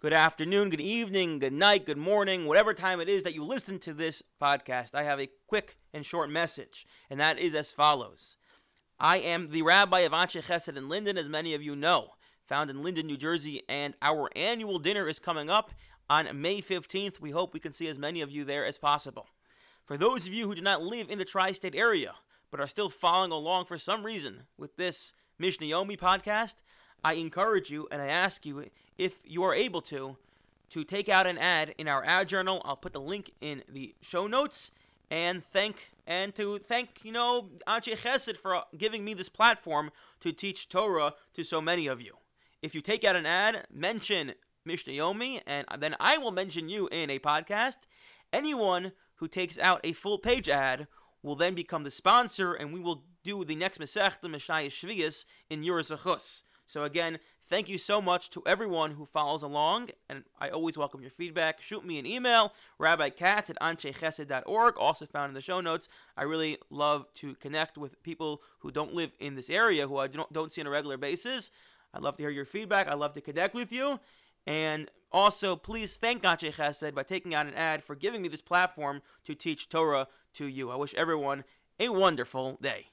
good afternoon, good evening, good night, good morning, whatever time it is that you listen to this podcast. I have a quick and short message, and that is as follows. I am the rabbi of Anshe Chesed in Linden, as many of you know, found in Linden, New Jersey, and our annual dinner is coming up on May 15th. We hope we can see as many of you there as possible. For those of you who do not live in the tri state area, but are still following along for some reason with this Mishnah Yomi podcast, I encourage you and I ask you if you are able to to take out an ad in our ad journal. I'll put the link in the show notes and thank and to thank you know Anshe Chesed for giving me this platform to teach Torah to so many of you. If you take out an ad, mention Mishnah Yomi, and then I will mention you in a podcast. Anyone who takes out a full page ad will then become the sponsor, and we will do the next Masech, the Meshayah Shvius, in Yor Zechus. So again, thank you so much to everyone who follows along, and I always welcome your feedback. Shoot me an email, rabbikatz at anshechesed.org, also found in the show notes. I really love to connect with people who don't live in this area, who I don't, don't see on a regular basis. I'd love to hear your feedback. I'd love to connect with you. And also, please thank Anshe Chesed by taking out an ad for giving me this platform to teach Torah to you. I wish everyone a wonderful day.